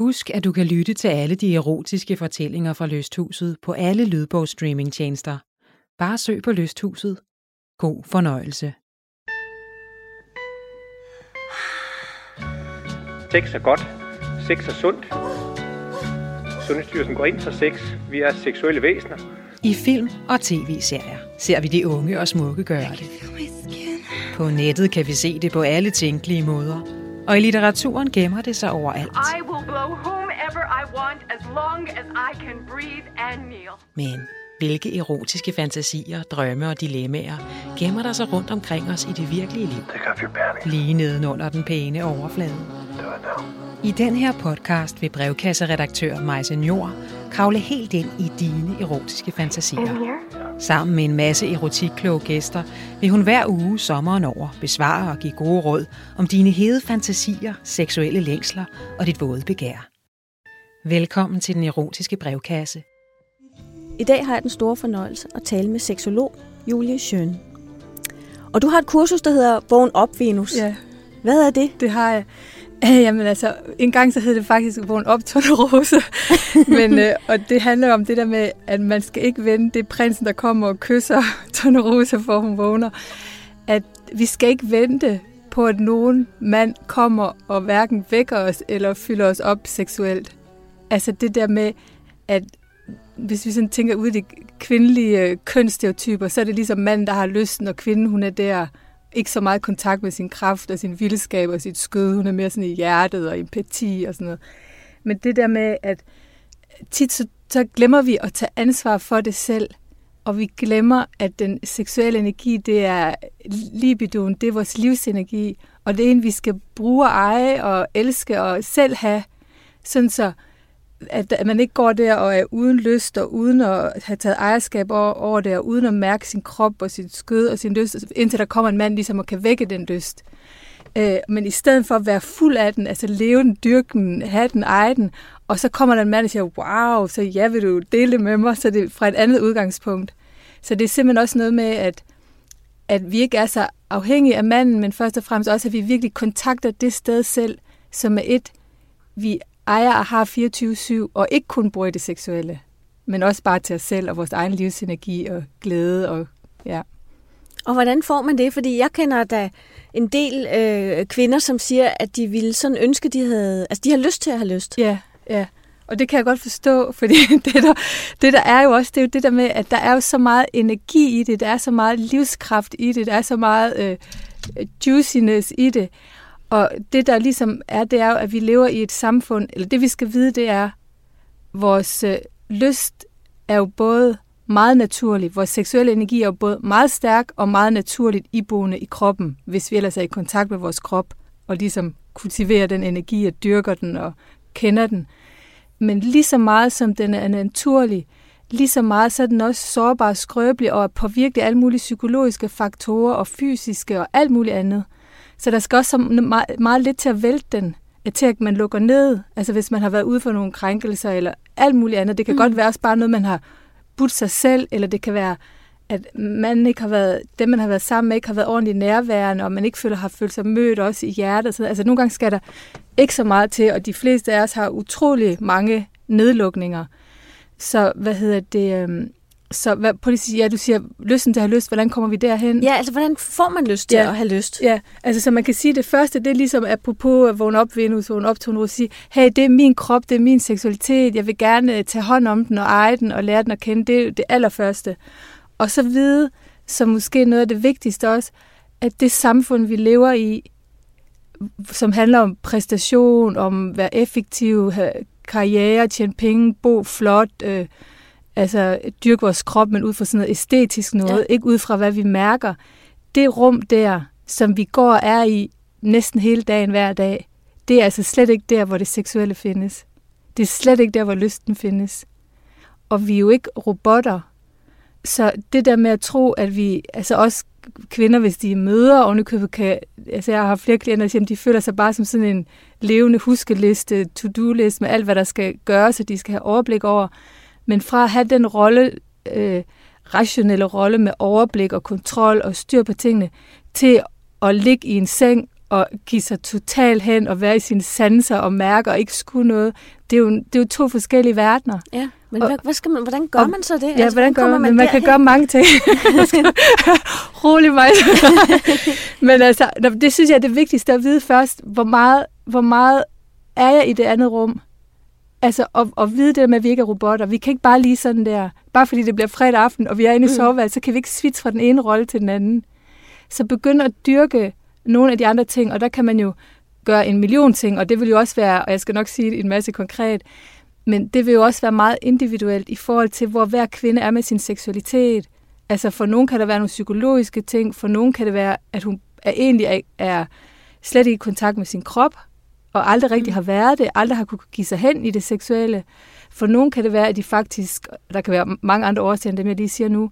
Husk, at du kan lytte til alle de erotiske fortællinger fra Lysthuset på alle lydbogsstreamingtjenester. Bare søg på Lysthuset. God fornøjelse. Sex er godt. Sex er sundt. Sundhedsstyrelsen går ind for sex. Vi er seksuelle væsener. I film og tv-serier ser vi de unge og smukke gøre det. På nettet kan vi se det på alle tænkelige måder. Og i litteraturen gemmer det sig overalt. I will blow whomever I want as long as I can breathe and kneel. Men hvilke erotiske fantasier, drømme og dilemmaer gemmer der sig rundt omkring os i det virkelige liv? Lige nedenunder den pæne overflade. I den her podcast vil brevkasseredaktør Majse Njord kravle helt ind i dine erotiske fantasier. Sammen med en masse erotikkloge gæster vil hun hver uge sommeren over besvare og give gode råd om dine hede fantasier, seksuelle længsler og dit våde begær. Velkommen til den erotiske brevkasse. I dag har jeg den store fornøjelse at tale med seksolog Julie Schøn. Og du har et kursus, der hedder Vågn op, Venus. Ja, Hvad er det? det har jeg. Jamen altså, en gang så hed det faktisk Vågn op, Rose. Men, øh, og det handler om det der med, at man skal ikke vente. Det prinsen, der kommer og kysser Rose, for hun vågner. At vi skal ikke vente på, at nogen mand kommer og hverken vækker os eller fylder os op seksuelt. Altså det der med, at hvis vi sådan tænker ud i de kvindelige øh, kønsstereotyper, så er det ligesom manden, der har lysten, og kvinden, hun er der ikke så meget kontakt med sin kraft og sin vildskab og sit skød. Hun er mere sådan i hjertet og empati og sådan noget. Men det der med, at tit så, så glemmer vi at tage ansvar for det selv, og vi glemmer, at den seksuelle energi, det er libidoen, det er vores livsenergi, og det er en, vi skal bruge og eje og elske og selv have, sådan så at at man ikke går der og er uden lyst og uden at have taget ejerskab over, over det, og uden at mærke sin krop og sit skød og sin lyst, indtil der kommer en mand ligesom og kan vække den lyst. Øh, men i stedet for at være fuld af den, altså leve den, dyrke den, have den, eje den, og så kommer der en mand og siger, wow, så ja, vil du dele det med mig, så det er fra et andet udgangspunkt. Så det er simpelthen også noget med, at, at vi ikke er så afhængige af manden, men først og fremmest også, at vi virkelig kontakter det sted selv, som er et, vi ejer og har 24-7, og ikke kun bruger det seksuelle, men også bare til os selv og vores egen livsenergi og glæde. Og, ja. Og hvordan får man det? Fordi jeg kender da en del øh, kvinder, som siger, at de ville sådan ønske, de havde, altså de har lyst til at have lyst. ja, ja. Og det kan jeg godt forstå, fordi det der, det der er jo også, det er jo det der med, at der er jo så meget energi i det, der er så meget livskraft i det, der er så meget øh, juiciness i det. Og det der ligesom er, det er jo, at vi lever i et samfund, eller det vi skal vide, det er, vores øh, lyst er jo både meget naturlig. Vores seksuelle energi er jo både meget stærk og meget naturligt iboende i kroppen, hvis vi ellers er i kontakt med vores krop, og ligesom kultiverer den energi og dyrker den og kender den. Men lige så meget som den er naturlig, lige så meget så er den også sårbar og skrøbelig og er påvirket af alle mulige psykologiske faktorer og fysiske og alt muligt andet. Så der skal også så meget, meget lidt til at vælte den, at til at man lukker ned. Altså hvis man har været ude for nogle krænkelser eller alt muligt andet. Det kan mm. godt være også bare noget, man har budt sig selv, eller det kan være, at man ikke har været, dem man har været sammen med, ikke har været ordentligt nærværende, og man ikke føler, har følt sig mødt også i hjertet. Så, altså nogle gange skal der ikke så meget til, og de fleste af os har utrolig mange nedlukninger. Så hvad hedder det? øhm, Så hvad, prøv lige at sige, ja, du siger lysten til at have lyst. Hvordan kommer vi derhen? Ja, altså hvordan får man lyst til Ja. at have lyst? Ja, altså så man kan sige, det første, det er ligesom apropos at vågne op, Venus, vågne op, Tone, sige, hey, det er min krop, det er min seksualitet, jeg vil gerne øh, tage hånd om den og eje den og lære den at kende, det er det allerførste. Og så vide, som måske noget af det vigtigste også, at det samfund, vi lever i, som handler om præstation, om at være effektiv, have karriere, tjene penge, bo flot, øh, altså dyrke vores krop, men ud fra sådan noget æstetisk noget, Ja. ikke ud fra, hvad vi mærker. Det rum der, som vi går og er i næsten hele dagen hver dag, det er altså slet ikke der, hvor det seksuelle findes. Det er slet ikke der, hvor lysten findes. Og vi er jo ikke robotter. Så det der med at tro, at vi, altså også kvinder, hvis de møder ovenikøbet, kan, altså jeg har flere klienter, der siger, at de føler sig bare som sådan en levende huskeliste, to-do-liste med alt, hvad der skal gøres, og de skal have overblik over. Men fra at have den rolle, øh, rationelle rolle med overblik og kontrol og styr på tingene, til at ligge i en seng og give sig totalt hen og være i sine sanser og mærke og ikke skulle noget. Det er jo, det er jo to forskellige verdener. Ja, men og, hvad, hvad skal man, hvordan gør og, man så det? Ja, altså, hvordan gør man, man, man kan gøre mange ting. Rolig mig. men altså, det synes jeg er det vigtigste at vide først, hvor meget, hvor meget er jeg i det andet rum? Altså, at, at vide det med, at vi ikke er robotter. Vi kan ikke bare lige sådan der, bare fordi det bliver fredag aften, og vi er inde i mm. soveværelset, så kan vi ikke switche fra den ene rolle til den anden. Så begynd at dyrke nogle af de andre ting, og der kan man jo gøre en million ting, og det vil jo også være, og jeg skal nok sige en masse konkret, men det vil jo også være meget individuelt i forhold til, hvor hver kvinde er med sin seksualitet. Altså for nogen kan der være nogle psykologiske ting, for nogen kan det være, at hun er egentlig er, er slet ikke i kontakt med sin krop, og aldrig rigtig mm. har været det, aldrig har kunne give sig hen i det seksuelle. For nogen kan det være, at de faktisk, der kan være mange andre årsager end dem, jeg lige siger nu,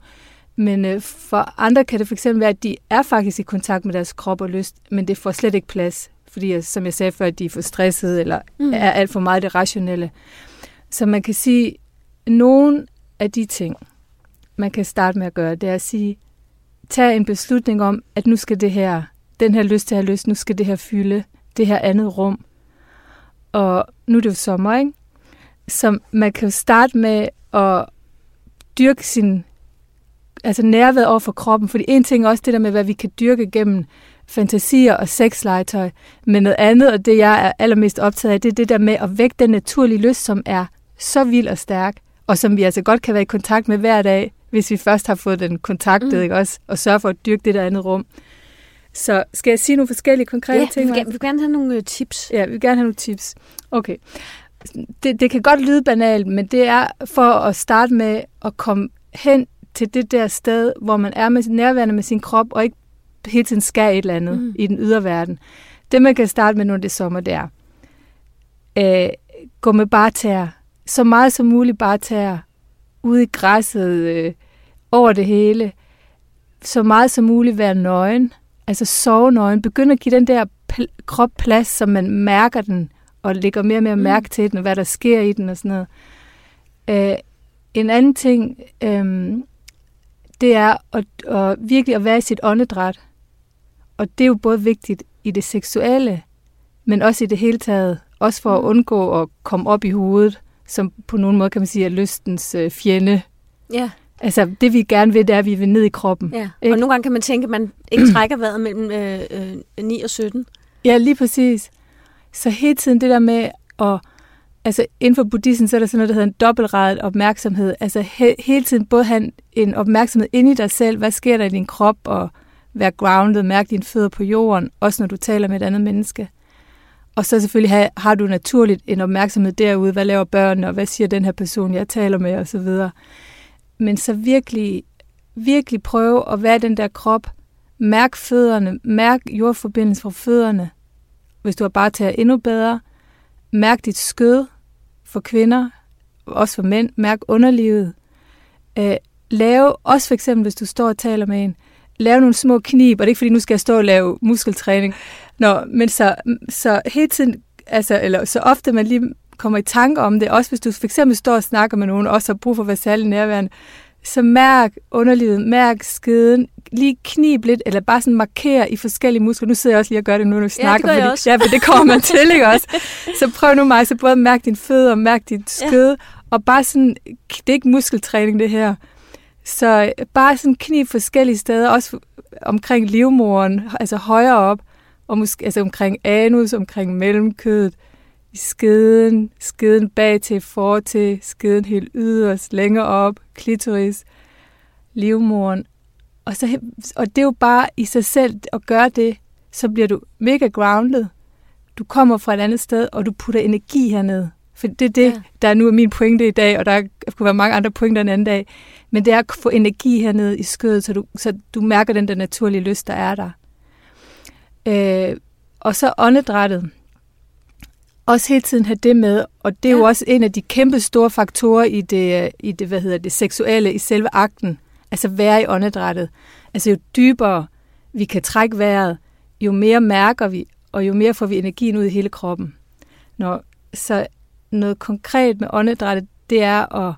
men øh, for andre kan det fx være, at de er faktisk i kontakt med deres krop og lyst, men det får slet ikke plads, fordi som jeg sagde før, at de er for stressede eller mm. er alt for meget det rationelle. Så man kan sige, at nogle af de ting, man kan starte med at gøre, det er at sige, tag en beslutning om, at nu skal det her, den her lyst til at have lyst, nu skal det her fylde det her andet rum. Og nu er det jo sommer, ikke? Så man kan jo starte med at dyrke sin altså nærvær over for kroppen, fordi en ting er også det der med, hvad vi kan dyrke gennem fantasier og sexlegetøj, men noget andet, og det jeg er allermest optaget af, det er det der med at vække den naturlige lyst, som er så vild og stærk, og som vi altså godt kan være i kontakt med hver dag, hvis vi først har fået den kontaktet, mm. ikke også? Og sørge for at dyrke det der andet rum. Så skal jeg sige nogle forskellige konkrete ja, ting? Ja, vi, vi vil gerne have nogle øh, tips. Ja, vi vil gerne have nogle tips. Okay. Det, det kan godt lyde banalt, men det er for at starte med at komme hen til det der sted, hvor man er med nærværende med sin krop, og ikke hele tiden skal et eller andet mm. i den ydre verden. Det, man kan starte med nu det sommer, det er, øh, gå med bartær. Så meget som muligt bartær. Ude i græsset, øh, over det hele. Så meget som muligt være nøgen. Altså sove nøgen. Begynd at give den der pl- krop plads, så man mærker den, og lægger mere og mere mm. mærke til den, og hvad der sker i den og sådan noget. Øh, en anden ting, øh, det er at, at virkelig at være i sit åndedræt. Og det er jo både vigtigt i det seksuelle, men også i det hele taget. Også for at mm. undgå at komme op i hovedet, som på nogen måde kan man sige er lystens øh, fjende. Ja. Altså, det vi gerne vil, det er, at vi vil ned i kroppen. Ja. Ikke? Og nogle gange kan man tænke, at man ikke trækker vejret mellem øh, øh, 9 og 17. Ja, lige præcis. Så hele tiden det der med at altså inden for buddhismen, så er der sådan noget, der hedder en dobbeltredet opmærksomhed. Altså he, hele tiden både have en opmærksomhed inde i dig selv, hvad sker der i din krop, og være grounded, mærke dine fødder på jorden, også når du taler med et andet menneske. Og så selvfølgelig have, har du naturligt en opmærksomhed derude, hvad laver børnene, og hvad siger den her person, jeg taler med, og så videre. Men så virkelig, virkelig prøve at være den der krop, mærk fødderne, mærk jordforbindelsen fra fødderne, hvis du har bare taget endnu bedre, mærk dit skød, for kvinder, også for mænd, mærk underlivet. Øh, lave, også for eksempel, hvis du står og taler med en, lave nogle små knib, og det er ikke fordi, nu skal jeg stå og lave muskeltræning, Nå, men så, så hele tiden, altså, eller så ofte man lige kommer i tanke om det, også hvis du eksempel står og snakker med nogen, og også har brug for at være særlig nærværende, så mærk underlivet, mærk skeden, lige knib lidt, eller bare sådan markere i forskellige muskler. Nu sidder jeg også lige og gør det nu, når vi ja, snakker. Det fordi, også. Ja, for det kommer man til, ikke også? Så prøv nu mig, så både mærk din fødder, mærk dit skød, ja. og bare sådan, det er ikke muskeltræning det her. Så bare sådan knib forskellige steder, også omkring livmoren, altså højere op, og måske, altså omkring anus, omkring mellemkødet, skeden, skeden bag til, for til, skeden helt yderst, længere op, klitoris, livmoren. Og, så, og det er jo bare i sig selv at gøre det, så bliver du mega grounded. Du kommer fra et andet sted, og du putter energi herned. For det er det, ja. der er nu er min pointe i dag, og der kunne være mange andre pointer en anden dag. Men det er at få energi hernede i skødet, så du, så du mærker den der naturlige lyst, der er der. Øh, og så åndedrættet også hele tiden have det med, og det er ja. jo også en af de kæmpe store faktorer i det, i det, hvad hedder det, seksuelle, i selve akten. Altså være i åndedrættet. Altså jo dybere vi kan trække vejret, jo mere mærker vi, og jo mere får vi energien ud i hele kroppen. Når, så noget konkret med åndedrættet, det er at,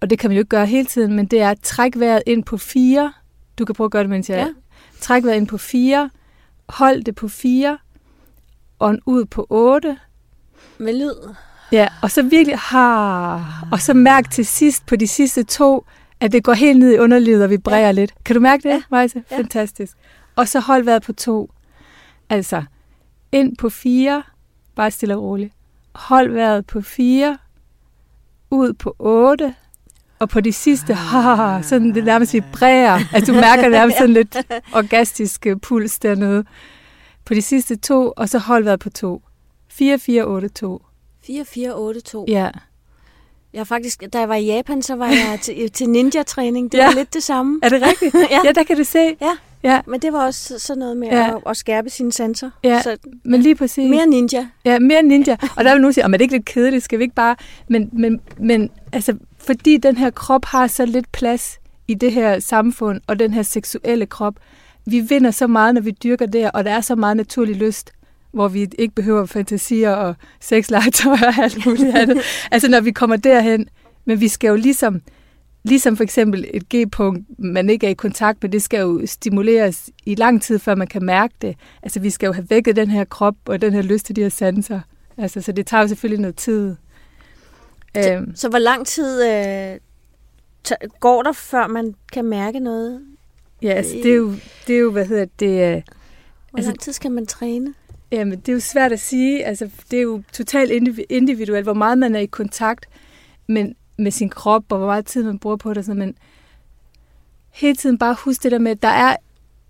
og det kan man jo ikke gøre hele tiden, men det er at trække vejret ind på fire. Du kan prøve at gøre det, mens jeg... Ja. Træk vejret ind på fire, hold det på 4, og ud på 8. Med lyd. Ja, og så virkelig har, og så mærk til sidst på de sidste to, at det går helt ned i underlivet og vibrerer ja. lidt. Kan du mærke det, ja. Majse? Ja. Fantastisk. Og så hold vejret på to. Altså, ind på fire, bare stille og roligt. Hold vejret på fire, ud på otte, og på de sidste, ah. sådan det nærmest vibrerer. Altså, du mærker nærmest sådan lidt orgastisk øh, puls dernede. På de sidste to, og så hold vejret på to. 4, 4, 8, 2. 4, 4, 8, 2. Ja. Jeg faktisk, da jeg var i Japan, så var jeg til, til ninja-træning. Det ja. var lidt det samme. Er det rigtigt? ja. ja, der kan du se. Ja. Ja. Men det var også sådan noget med ja. at, at skærpe sine sanser. Ja, så, men lige præcis. Mere ninja. Ja, mere ninja. Og der vil nogen sige, det er ikke lidt kedeligt, skal vi ikke bare... Men, men, men altså, fordi den her krop har så lidt plads i det her samfund, og den her seksuelle krop, vi vinder så meget, når vi dyrker det, og der er så meget naturlig lyst, hvor vi ikke behøver fantasier og sexlegetøj og alt muligt andet. altså når vi kommer derhen, men vi skal jo ligesom Ligesom for eksempel et G-punkt, man ikke er i kontakt med, det skal jo stimuleres i lang tid, før man kan mærke det. Altså vi skal jo have vækket den her krop og den her lyst til de her sanser. Altså, så det tager jo selvfølgelig noget tid. Så, øhm. så hvor lang tid øh, går der, før man kan mærke noget? Ja, altså det er jo, det er jo hvad hedder det... Øh, hvor altså, lang tid skal man træne? Jamen, det er jo svært at sige. Altså, det er jo totalt individuelt, hvor meget man er i kontakt. Men med sin krop, og hvor meget tid man bruger på det. Sådan, men hele tiden bare husk det der med, at der er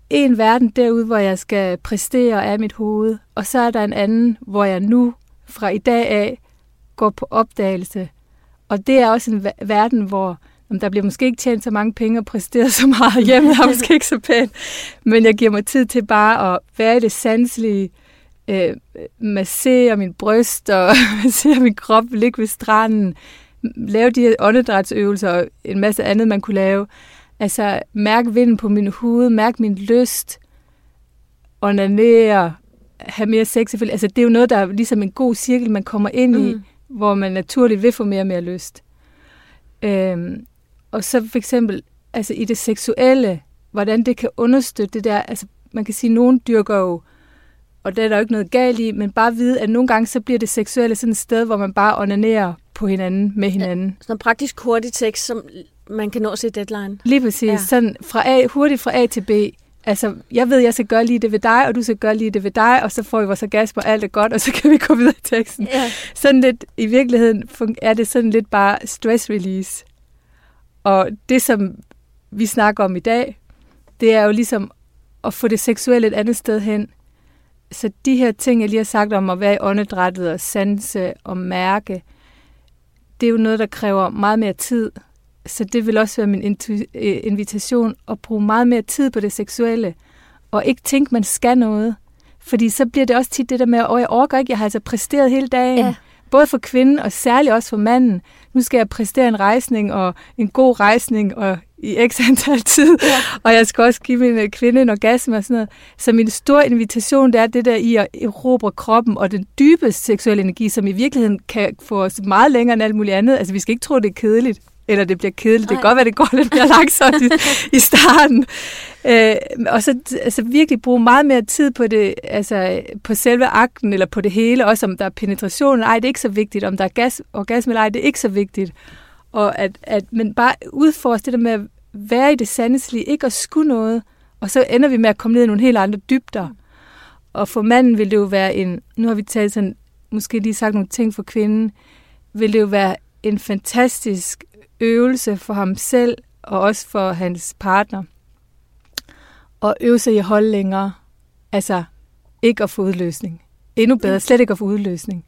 en verden derude, hvor jeg skal præstere af mit hoved, og så er der en anden, hvor jeg nu fra i dag af går på opdagelse. Og det er også en verden, hvor der bliver måske ikke tjent så mange penge og præsteret så meget hjemme, er måske ikke så pænt, men jeg giver mig tid til bare at være i det sanselige, øh, massere min bryst og massere min krop, ligge ved stranden, lave de her åndedrætsøvelser og en masse andet, man kunne lave. Altså, mærk vinden på min hoved, mærk min lyst, onanere, have mere sex. Altså, det er jo noget, der er ligesom en god cirkel, man kommer ind mm. i, hvor man naturligt vil få mere og mere lyst. Øhm, og så for eksempel, altså i det seksuelle, hvordan det kan understøtte det der, altså man kan sige, at nogen dyrker jo, og det er der jo ikke noget galt i, men bare vide, at nogle gange så bliver det seksuelle sådan et sted, hvor man bare onanerer på hinanden, med hinanden. Ja, sådan praktisk hurtigt tekst, som man kan nå til deadline. Lige præcis. Ja. Sådan fra A, hurtigt fra A til B. Altså, jeg ved, jeg skal gøre lige det ved dig, og du skal gøre lige det ved dig, og så får vi vores gas på alt er godt, og så kan vi gå videre i teksten. Ja. Sådan lidt, i virkeligheden er det sådan lidt bare stress release. Og det, som vi snakker om i dag, det er jo ligesom at få det seksuelle et andet sted hen. Så de her ting, jeg lige har sagt om at være i åndedrættet og sanse og mærke, det er jo noget, der kræver meget mere tid. Så det vil også være min øh, invitation at bruge meget mere tid på det seksuelle, og ikke tænke, man skal noget. Fordi så bliver det også tit det der med, at jeg overgår ikke, jeg har altså præsteret hele dagen. Ja. Både for kvinden og særligt også for manden. Nu skal jeg præstere en rejsning og en god rejsning, og i x antal tid, ja. og jeg skal også give min øh, kvinde en orgasme og sådan noget. Så min store invitation, det er det der i at erobre kroppen og den dybe seksuelle energi, som i virkeligheden kan få os meget længere end alt muligt andet. Altså vi skal ikke tro, det er kedeligt, eller det bliver kedeligt. Nej. Det kan godt være, det går lidt mere langsomt i, i starten. Øh, og så altså, virkelig bruge meget mere tid på det, altså på selve akten, eller på det hele, også om der er penetration, nej, det er ikke så vigtigt, om der er gas, orgasme, nej, det er ikke så vigtigt. Og at, at men bare udforske det der med at være i det sandeslige, ikke at skulle noget, og så ender vi med at komme ned i nogle helt andre dybder. Og for manden vil det jo være en, nu har vi talt sådan, måske lige sagt nogle ting for kvinden, vil det jo være en fantastisk øvelse for ham selv, og også for hans partner, at øve sig i at holde længere. Altså, ikke at få udløsning. Endnu bedre, slet ikke at få udløsning.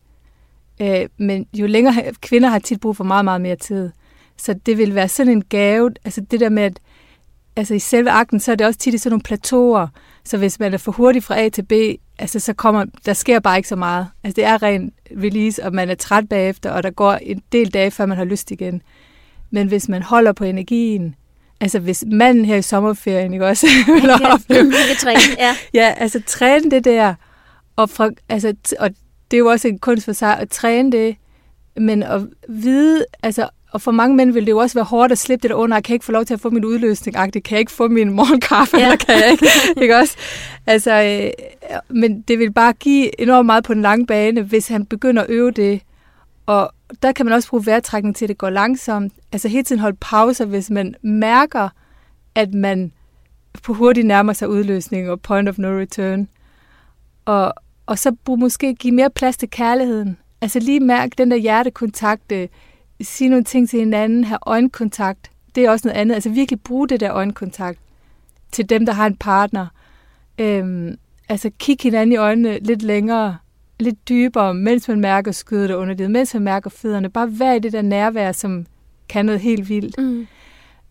Øh, men jo længere kvinder har tit brug for meget, meget mere tid. Så det vil være sådan en gave, altså det der med, at altså i selve akten, så er det også tit i sådan nogle plateauer, så hvis man er for hurtig fra A til B, altså så kommer, der sker bare ikke så meget. Altså det er ren release, og man er træt bagefter, og der går en del dage, før man har lyst igen. Men hvis man holder på energien, altså hvis manden her i sommerferien, ikke også? ja, kan træne, ja. ja, altså træne det der, og, fra, altså, og det er jo også en kunst for sig at træne det, men at vide, altså og for mange mænd vil det jo også være hårdt at slippe det der under, jeg kan ikke få lov til at få min udløsning, kan jeg ikke få min morgenkaffe, ja. eller kan jeg ikke, ikke også? Altså, øh, men det vil bare give enormt meget på den lange bane, hvis han begynder at øve det. Og der kan man også bruge vejrtrækning til, at det går langsomt. Altså hele tiden holde pauser, hvis man mærker, at man på hurtigt nærmer sig udløsning og point of no return. Og, og så brug måske give mere plads til kærligheden. Altså lige mærke den der hjertekontakt, øh, sige nogle ting til hinanden, have øjenkontakt. Det er også noget andet. Altså virkelig bruge det der øjenkontakt til dem, der har en partner. Øhm, altså kig hinanden i øjnene lidt længere, lidt dybere, mens man mærker skødet under det, mens man mærker fødderne. Bare være i det der nærvær, som kan noget helt vildt. Mm.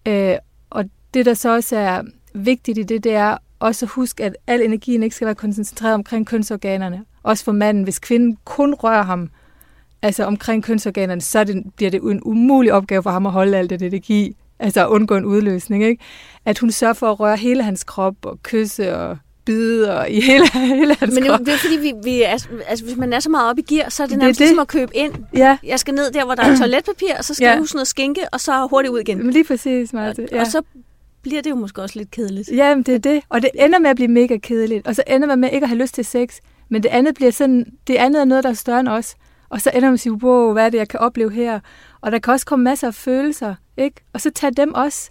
Øh, og det, der så også er vigtigt i det, det er også at huske, at al energien ikke skal være koncentreret omkring kønsorganerne. Også for manden. Hvis kvinden kun rører ham altså omkring kønsorganerne, så det, bliver det en umulig opgave for ham at holde alt det energi, altså at undgå en udløsning. Ikke? At hun sørger for at røre hele hans krop og kysse og bide og i hele, hele hans Men krop. det er fordi, vi, vi er, altså, hvis man er så meget oppe i gear, så er det nærmest det. ligesom at købe ind. Ja. Jeg skal ned der, hvor der er toiletpapir, og så skal ja. jeg huske noget skinke, og så hurtigt ud igen. Men lige præcis, Marte. Ja. Og så bliver det jo måske også lidt kedeligt. Jamen, det er det. Og det ender med at blive mega kedeligt. Og så ender man med ikke at have lyst til sex. Men det andet bliver sådan, det andet er noget, der er større end os. Og så ender man med at sige, wow, hvad er det, jeg kan opleve her? Og der kan også komme masser af følelser, ikke? Og så tag dem også.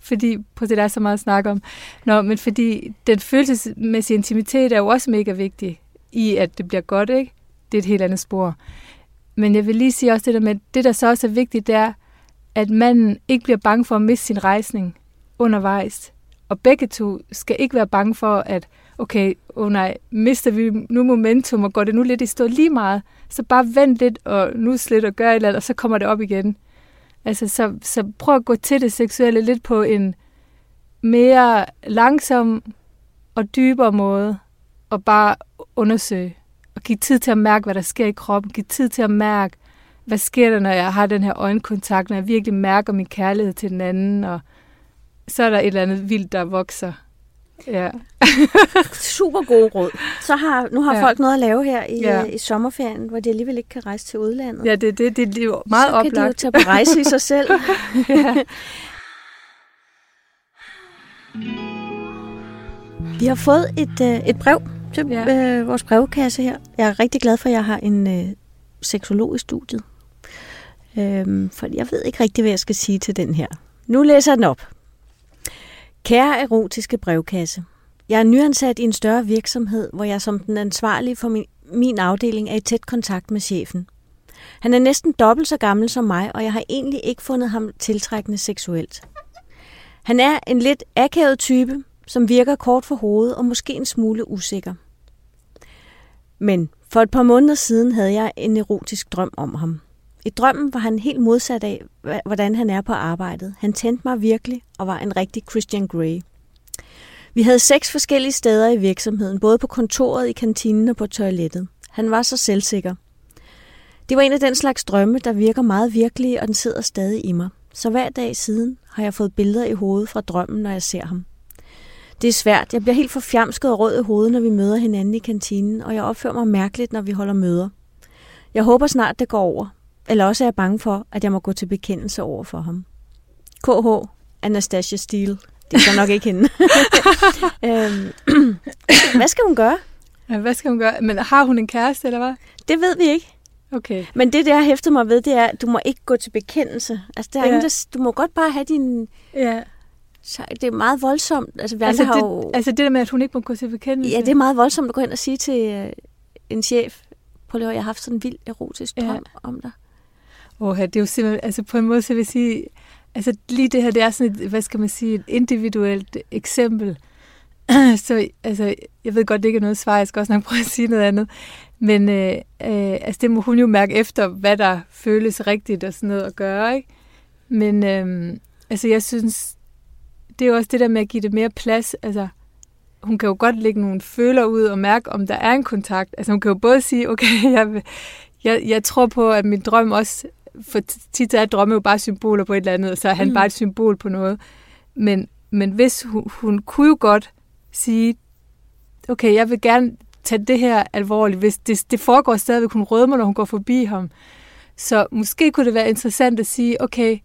Fordi, på det der er så meget at snakke om. Nå, men fordi den følelsesmæssige intimitet er jo også mega vigtig i, at det bliver godt, ikke? Det er et helt andet spor. Men jeg vil lige sige også det der med, det der så også er vigtigt, det er, at manden ikke bliver bange for at miste sin rejsning undervejs. Og begge to skal ikke være bange for, at okay, oh nej, mister vi nu momentum, og går det nu lidt i stå lige meget, så bare vent lidt, og nu slet og gør et eller andet, og så kommer det op igen. Altså, så, så prøv at gå til det seksuelle lidt på en mere langsom og dybere måde, og bare undersøge, og give tid til at mærke, hvad der sker i kroppen, give tid til at mærke, hvad sker der, når jeg har den her øjenkontakt, når jeg virkelig mærker min kærlighed til den anden, og så er der et eller andet vildt, der vokser. Ja. Super gode råd. Så har, nu har ja. folk noget at lave her i, ja. i sommerferien, hvor de alligevel ikke kan rejse til udlandet. Ja, det, det, det, det er jo meget så oplagt. Så kan de jo tage på rejse i sig selv. ja. Vi har fået et, øh, et brev til ja. øh, vores brevkasse her. Jeg er rigtig glad for, at jeg har en øh, seksolog i studiet. Øhm, for jeg ved ikke rigtig, hvad jeg skal sige til den her. Nu læser jeg den op. Kære erotiske brevkasse. Jeg er nyansat i en større virksomhed, hvor jeg som den ansvarlige for min, min afdeling er i tæt kontakt med chefen. Han er næsten dobbelt så gammel som mig, og jeg har egentlig ikke fundet ham tiltrækkende seksuelt. Han er en lidt akavet type, som virker kort for hovedet og måske en smule usikker. Men for et par måneder siden havde jeg en erotisk drøm om ham. I drømmen var han helt modsat af, hvordan han er på arbejdet. Han tændte mig virkelig og var en rigtig Christian Grey. Vi havde seks forskellige steder i virksomheden, både på kontoret, i kantinen og på toilettet. Han var så selvsikker. Det var en af den slags drømme, der virker meget virkelige, og den sidder stadig i mig. Så hver dag siden har jeg fået billeder i hovedet fra drømmen, når jeg ser ham. Det er svært. Jeg bliver helt forfjamsket og rød i hovedet, når vi møder hinanden i kantinen, og jeg opfører mig mærkeligt, når vi holder møder. Jeg håber snart, det går over, eller også er jeg bange for, at jeg må gå til bekendelse over for ham. KH, Anastasia Steele. Det er så nok ikke hende. øhm, hvad skal hun gøre? Ja, hvad skal hun gøre? Men har hun en kæreste, eller hvad? Det ved vi ikke. Okay. Men det, der har hæftet mig ved, det er, at du må ikke gå til bekendelse. Altså, der er ja. ingen, der, du må godt bare have din... Ja. Så det er meget voldsomt. Altså, vi altså, har det, jo... altså det der med, at hun ikke må gå til bekendelse? Ja, det er meget voldsomt at gå ind og sige til uh, en chef, på det, jeg har haft sådan en vild erotisk drøm ja. om dig. Åh, det er jo simpelthen, altså på en måde, så vil jeg sige, altså lige det her, det er sådan et, hvad skal man sige, et individuelt eksempel. så altså, jeg ved godt, det ikke er noget svar, jeg skal også nok prøve at sige noget andet. Men øh, øh, altså, det må hun jo mærke efter, hvad der føles rigtigt og sådan noget at gøre, ikke? Men øh, altså, jeg synes, det er jo også det der med at give det mere plads. Altså, hun kan jo godt lægge nogle føler ud og mærke, om der er en kontakt. Altså, hun kan jo både sige, okay, jeg, jeg, jeg tror på, at min drøm også for tit er drømme jo bare symboler på et eller andet, så er han mm. bare et symbol på noget. Men, men hvis hun, hun kunne jo godt sige, okay, jeg vil gerne tage det her alvorligt. Hvis det, det foregår stadigvæk, hun rødmer, når hun går forbi ham, Så måske kunne det være interessant at sige, okay,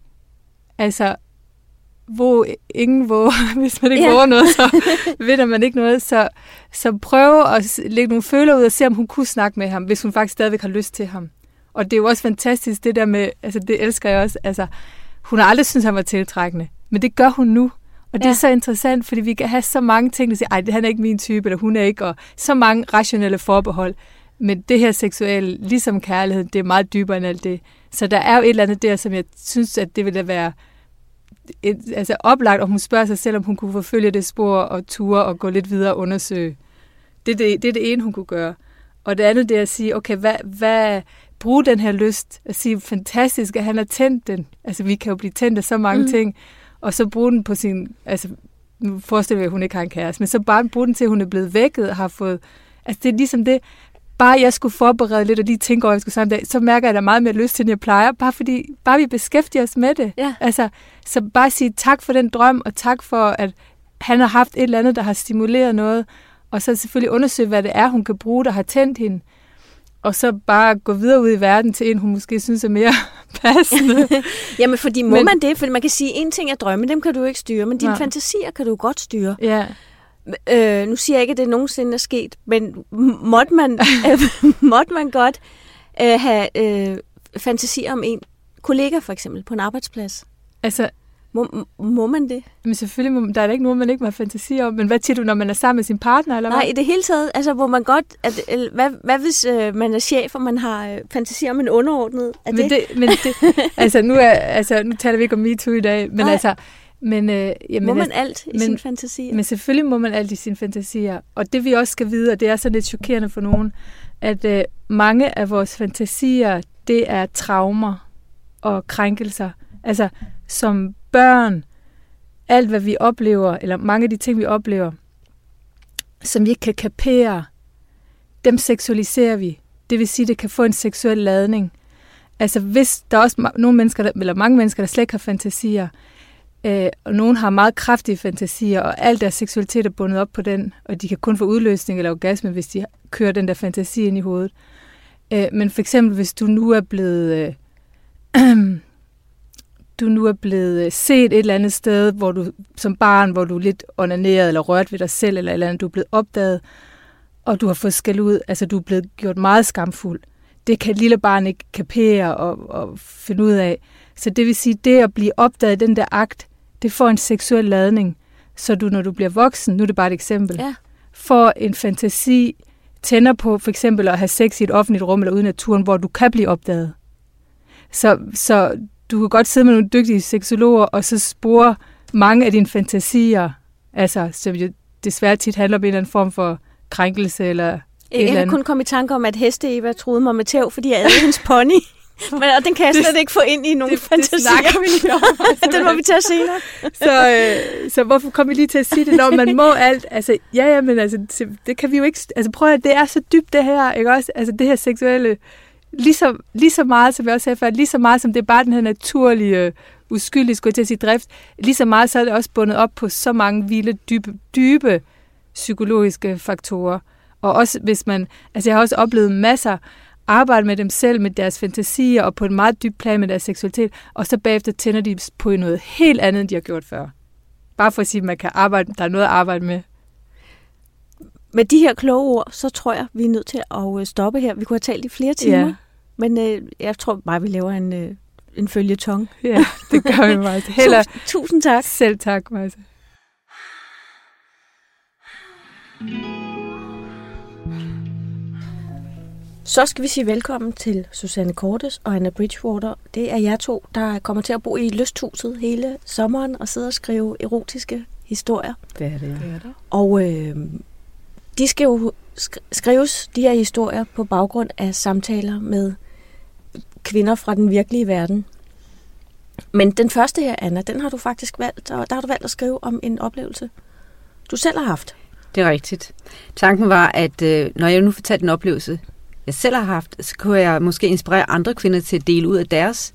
altså, hvor ingen hvor, hvis man ikke Ja. våger noget, så vinder man ikke noget. Så, så prøve at lægge nogle føler ud og se, om hun kunne snakke med ham, hvis hun faktisk stadigvæk har lyst til ham. Og det er jo også fantastisk, det der med, altså det elsker jeg også, altså hun har aldrig syntes, han var tiltrækkende, men det gør hun nu. Og det Ja. er så interessant, fordi vi kan have så mange ting, der siger, ej, han er ikke min type, eller hun er ikke, og så mange rationelle forbehold. Men det her seksuelle, ligesom kærlighed, det er meget dybere end alt det. Så der er jo et eller andet der, som jeg synes, at det ville være et, altså oplagt, om hun spørger sig selv, om hun kunne forfølge det spor og ture og gå lidt videre og undersøge. Det er det, det, er det ene, hun kunne gøre. Og det andet, det er at sige, okay, hvad, hvad, bruge den her lyst, at sige, fantastisk, at han har tændt den. Altså, vi kan jo blive tændt af så mange Mm. ting, og så bruge den på sin, altså, nu forestiller jeg, at hun ikke har en kæreste, men så bare bruge den til, at hun er blevet vækket og har fået, altså det er ligesom det, bare jeg skulle forberede lidt og lige tænke over, at jeg skulle samme dag, så mærker jeg da meget mere lyst til, end jeg plejer, bare fordi, bare vi beskæftiger os med det. Ja. Altså, så bare sige tak for den drøm, og tak for, at han har haft et eller andet, der har stimuleret noget, og så selvfølgelig undersøge, hvad det er, hun kan bruge, der har tændt hende. Og så bare gå videre ud i verden til en, hun måske synes er mere passende. Jamen, fordi må Men- man det? Fordi man kan sige, en ting er drømme, dem kan du ikke styre, men dine Nej. fantasier kan du godt styre. ja. Øh, nu siger jeg ikke, at det nogensinde er sket, men måtte man, øh, måtte man godt øh, have øh, fantasier om en kollega, for eksempel, på en arbejdsplads? Altså, Må, må man det? men selvfølgelig, må, der er da ikke nogen, man ikke må fantasi om. Men hvad siger du, når man er sammen med sin partner, eller Nej, hvad? i det hele taget, altså, hvor man godt... At, eller, hvad, hvad hvis øh, man er chef, og man har øh, fantasi om en underordnet? Er men det, men det, altså, nu er, altså, nu taler vi ikke om MeToo i dag, men Nej. altså, men, øh, jamen, må man altså, alt i men- sine fantasier? Men selvfølgelig må man alt i sine fantasier. Og det vi også skal vide, og det er så lidt chokerende for nogen, at øh, mange af vores fantasier, det er traumer og krænkelser. Altså som børn, alt hvad vi oplever, eller mange af de ting, vi oplever, som vi ikke kan kapere, dem seksualiserer vi. Det vil sige, det kan få en seksuel ladning. Altså hvis der er også nogle mennesker, der, eller mange mennesker, der slet ikke har fantasier, øh, og nogen har meget kraftige fantasier, og al deres seksualitet er bundet op på den, og de kan kun få udløsning eller orgasme, hvis de kører den der fantasi ind i hovedet. Øh, men for eksempel, hvis du nu er blevet... Øh, øh du nu er blevet øh, set et eller andet sted, hvor du som barn, hvor du er lidt onaneret eller rørt ved dig selv, eller eller andet, du er blevet opdaget, og du har fået skæld ud, altså du er blevet gjort meget skamfuld. Det kan lille barn ikke kapere og, og finde ud af. Så det vil sige, det at blive opdaget i den der akt, det får en seksuel ladning. Så du, når du bliver voksen, nu er det bare et eksempel, Ja. får en fantasi, tænder på for eksempel at have sex i et offentligt rum eller ude i naturen, hvor du kan blive opdaget. Så, så du kan godt sidde med nogle dygtige seksologer, og så spore mange af dine fantasier, altså, som jo desværre tit handler om en eller anden form for krænkelse eller Jeg eller kan kun komme i tanke om, at heste Eva troede mig med tæv, fordi jeg ædede hendes pony. Men, og den kan jeg Det- slet ikke få ind i nogle det, det fantasier. snakker vi lige om. den må vi tage senere. så, øh, så hvorfor kom vi lige til at sige det, når man må alt? Altså, ja, ja, men altså, det- det kan vi jo ikke... Altså, prøv at det er så dybt det her, ikke også? Altså, det her seksuelle... Lige så, lige så meget, som jeg også sagde før, lige så meget som det er bare den her naturlige, øh, uskyldige, skulle jeg til at sige, drift, lige så meget så er det også bundet op på så mange vilde, dybe, dybe psykologiske faktorer. Og også hvis man... Altså, jeg har også oplevet masser arbejde med dem selv, med deres fantasier, og på en meget dyb plan med deres seksualitet, og så bagefter tænder de på noget helt andet, end de har gjort før. Bare for at sige, at man kan arbejde, der er noget at arbejde med. Med de her kloge ord, så tror jeg, vi er nødt til at øh, stoppe her. Vi kunne have talt i flere timer. Ja. Men øh, jeg tror bare, vi laver en, øh, en følgetong. Ja, det gør vi meget. Heller Tusind, tusind tak. selv tak, Majse. Så skal vi sige velkommen til Susanne Kortes og Anna Bridgewater. Det er jer to, der kommer til at bo i lysthuset hele sommeren og sidde og skrive erotiske historier. Det er det, ja. det, Og øh, de skal jo sk- skrives, de her historier, på baggrund af samtaler med kvinder fra den virkelige verden. Men den første her, Anna, den har du faktisk valgt, og der har du valgt at skrive om en oplevelse, du selv har haft. Det er rigtigt. Tanken var, at øh, når jeg nu fortalte en oplevelse, jeg selv har haft, så kunne jeg måske inspirere andre kvinder til at dele ud af deres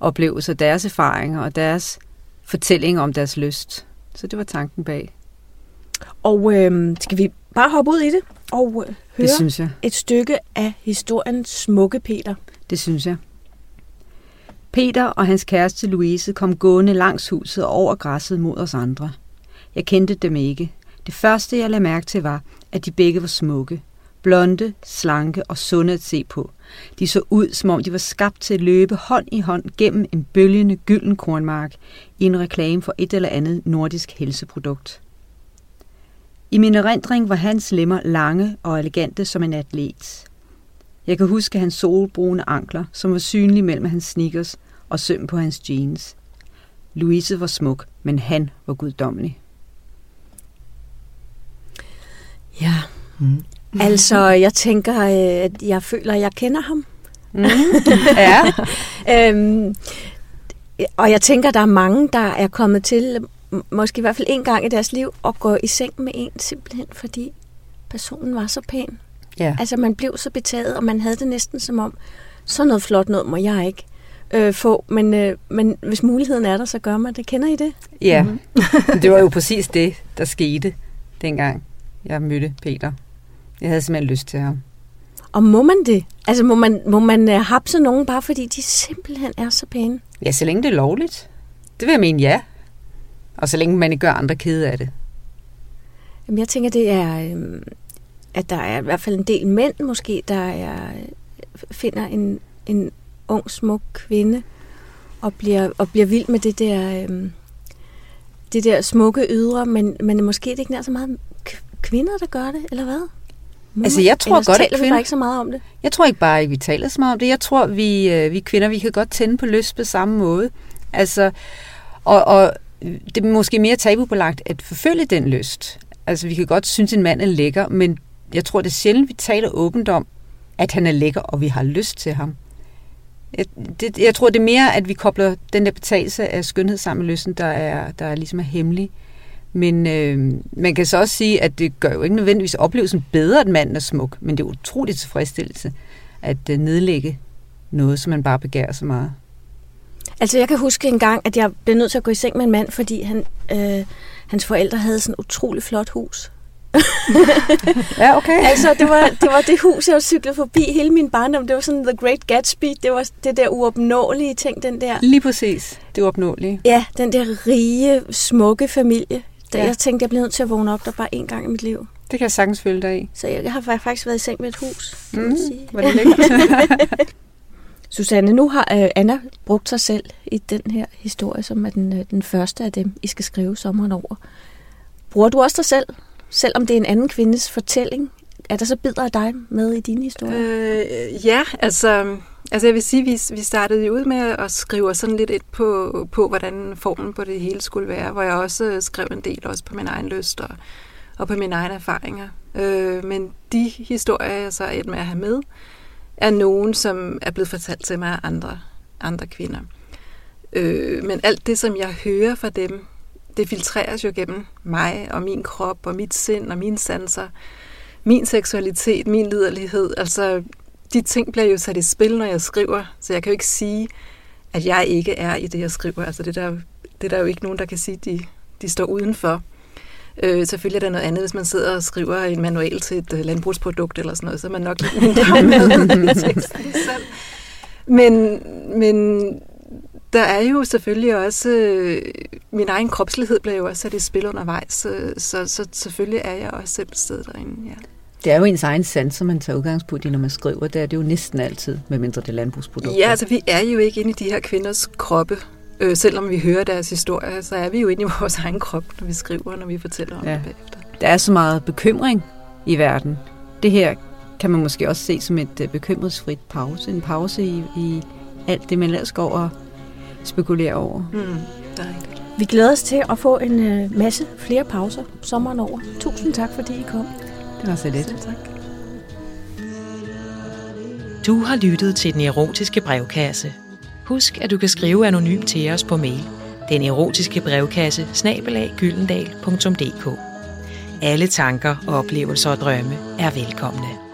oplevelser, deres erfaringer og deres fortællinger om deres lyst. Så det var tanken bag. Og øh, skal vi bare hoppe ud i det og øh, høre Det synes jeg. et stykke af historien Smukke Peter. Det synes jeg. Peter og hans kæreste Louise kom gående langs huset og over græsset mod os andre. Jeg kendte dem ikke. Det første, jeg lagde mærke til, var, at de begge var smukke. Blonde, slanke og sunde at se på. De så ud, som om de var skabt til at løbe hånd i hånd gennem en bølgende gylden kornmark i en reklame for et eller andet nordisk helseprodukt. I min erindring var hans lemmer lange og elegante som en atlet. Jeg kan huske hans solbrune ankler, som var synlige mellem hans sneakers og søm på hans jeans. Louise var smuk, men han var guddommelig. Ja. Mm. Altså, jeg tænker, øh, at jeg føler, at jeg kender ham. Mm. ja. øhm, og jeg tænker, der er mange, der er kommet til, måske i hvert fald en gang i deres liv, at gå i seng med en, simpelthen fordi personen var så pæn. Ja. Altså, man blev så betaget, og man havde det næsten som om, så noget flot noget må jeg ikke øh, få, men, øh, men hvis muligheden er der, så gør man det. Kender I det? Ja, mm-hmm. det var jo præcis det, der skete dengang jeg mødte Peter. Jeg havde simpelthen lyst til ham. Og må man det? Altså må man, må man uh, hapse nogen, bare fordi de simpelthen er så pæne? Ja, så længe det er lovligt. Det vil jeg mene ja. Og så længe man ikke gør andre kede af det. Jamen, jeg tænker, det er, øh, at der er i hvert fald en del mænd måske, der er, finder en, en ung, smuk kvinde og bliver, og bliver vild med det der, øh, det der smukke ydre, men, men måske er det ikke nær så meget kvinder, der gør det, eller hvad? Må altså, jeg tror godt, taler at kvinder... vi ikke så meget om det? Jeg tror ikke bare, at vi taler så meget om det. Jeg tror, vi, øh, vi kvinder, vi kan godt tænde på lyst på samme måde. Altså, og, og det er måske mere tabubelagt at forfølge den lyst. Altså, vi kan godt synes, at en mand er lækker, men jeg tror, det er sjældent, vi taler åbent om, at han er lækker, og vi har lyst til ham. Jeg, det, jeg tror, det er mere, at vi kobler den der betagelse af skønhed sammen med lysten, der er, der er ligesom er hemmelig. Men øh, man kan så også sige, at det gør jo ikke nødvendigvis oplevelsen bedre, at manden er smuk, men det er utroligt tilfredsstillelse at øh, nedlægge noget, som man bare begærer så meget. Altså, jeg kan huske en gang, at jeg blev nødt til at gå i seng med en mand, fordi han, øh, hans forældre havde sådan et utroligt flot hus. ja, okay. altså, det var, det var det hus, jeg cyklede forbi hele min barndom. Det var sådan The Great Gatsby. Det var det der uopnåelige ting, den der... Lige præcis. Det uopnåelige. Ja, den der rige, smukke familie. Da ja. jeg tænkte, jeg blev nødt til at vågne op der bare en gang i mit liv. Det kan jeg sagtens følge dig i. Så jeg har faktisk været i seng med et hus, kan mm, sige. Var det lækkert? Susanne, nu har øh, Anna brugt sig selv i den her historie, som er den, øh, den første af dem, I skal skrive sommeren over. Bruger du også dig selv, selvom det er en anden kvindes fortælling? Er der så bidder af dig med i dine historier? Øh, ja, altså Altså jeg vil sige, vi, vi startede ud med at skrive sådan lidt et på, på, hvordan formen på det hele skulle være, hvor jeg også skrev en del også på min egen lyst og, og på mine egne erfaringer. Øh, men de historier, jeg så er med at have med, er nogen, som er blevet fortalt til mig af andre, andre kvinder. Øh, men alt det, som jeg hører fra dem, det filtreres jo gennem mig og min krop og mit sind og mine sanser, min seksualitet, min liderlighed. Altså, de ting bliver jo sat i spil, når jeg skriver, så jeg kan jo ikke sige, at jeg ikke er i det, jeg skriver. Altså det der, det er der jo ikke nogen, der kan sige, de, de står udenfor. Øh, selvfølgelig er der noget andet, hvis man sidder og skriver en manual til et uh, landbrugsprodukt eller sådan noget, så er man nok lidt mindre med i teksten selv. Men, men der er jo selvfølgelig også, øh, min egen kropslighed bliver jo også sat i spil undervejs, så, så, så selvfølgelig er jeg også selv stedet derinde, ja. Det er jo ens egen sans, som man tager udgangspunkt i, når man skriver. Det er det jo næsten altid, medmindre det er landbrugsprodukter. Ja, altså vi er jo ikke inde i de her kvinders kroppe. Øh, selvom vi hører deres historie, så er vi jo inde i vores egen krop, når vi skriver, når vi fortæller om ja. det bagefter. Der er så meget bekymring i verden. Det her kan man måske også se som et uh, bekymringsfrit pause. En pause i, i alt det, man ellers går og spekulerer over. Mm, det er Vi glæder os til at få en uh, masse flere pauser sommeren over. Tusind tak, fordi I kom. Det var så lidt. Selv tak. Du har lyttet til Den Erotiske Brevkasse. Husk, at du kan skrive anonymt til os på mail. Den erotiske brevkasse snabelaggyldendal.dk Alle tanker, oplevelser og drømme er velkomne.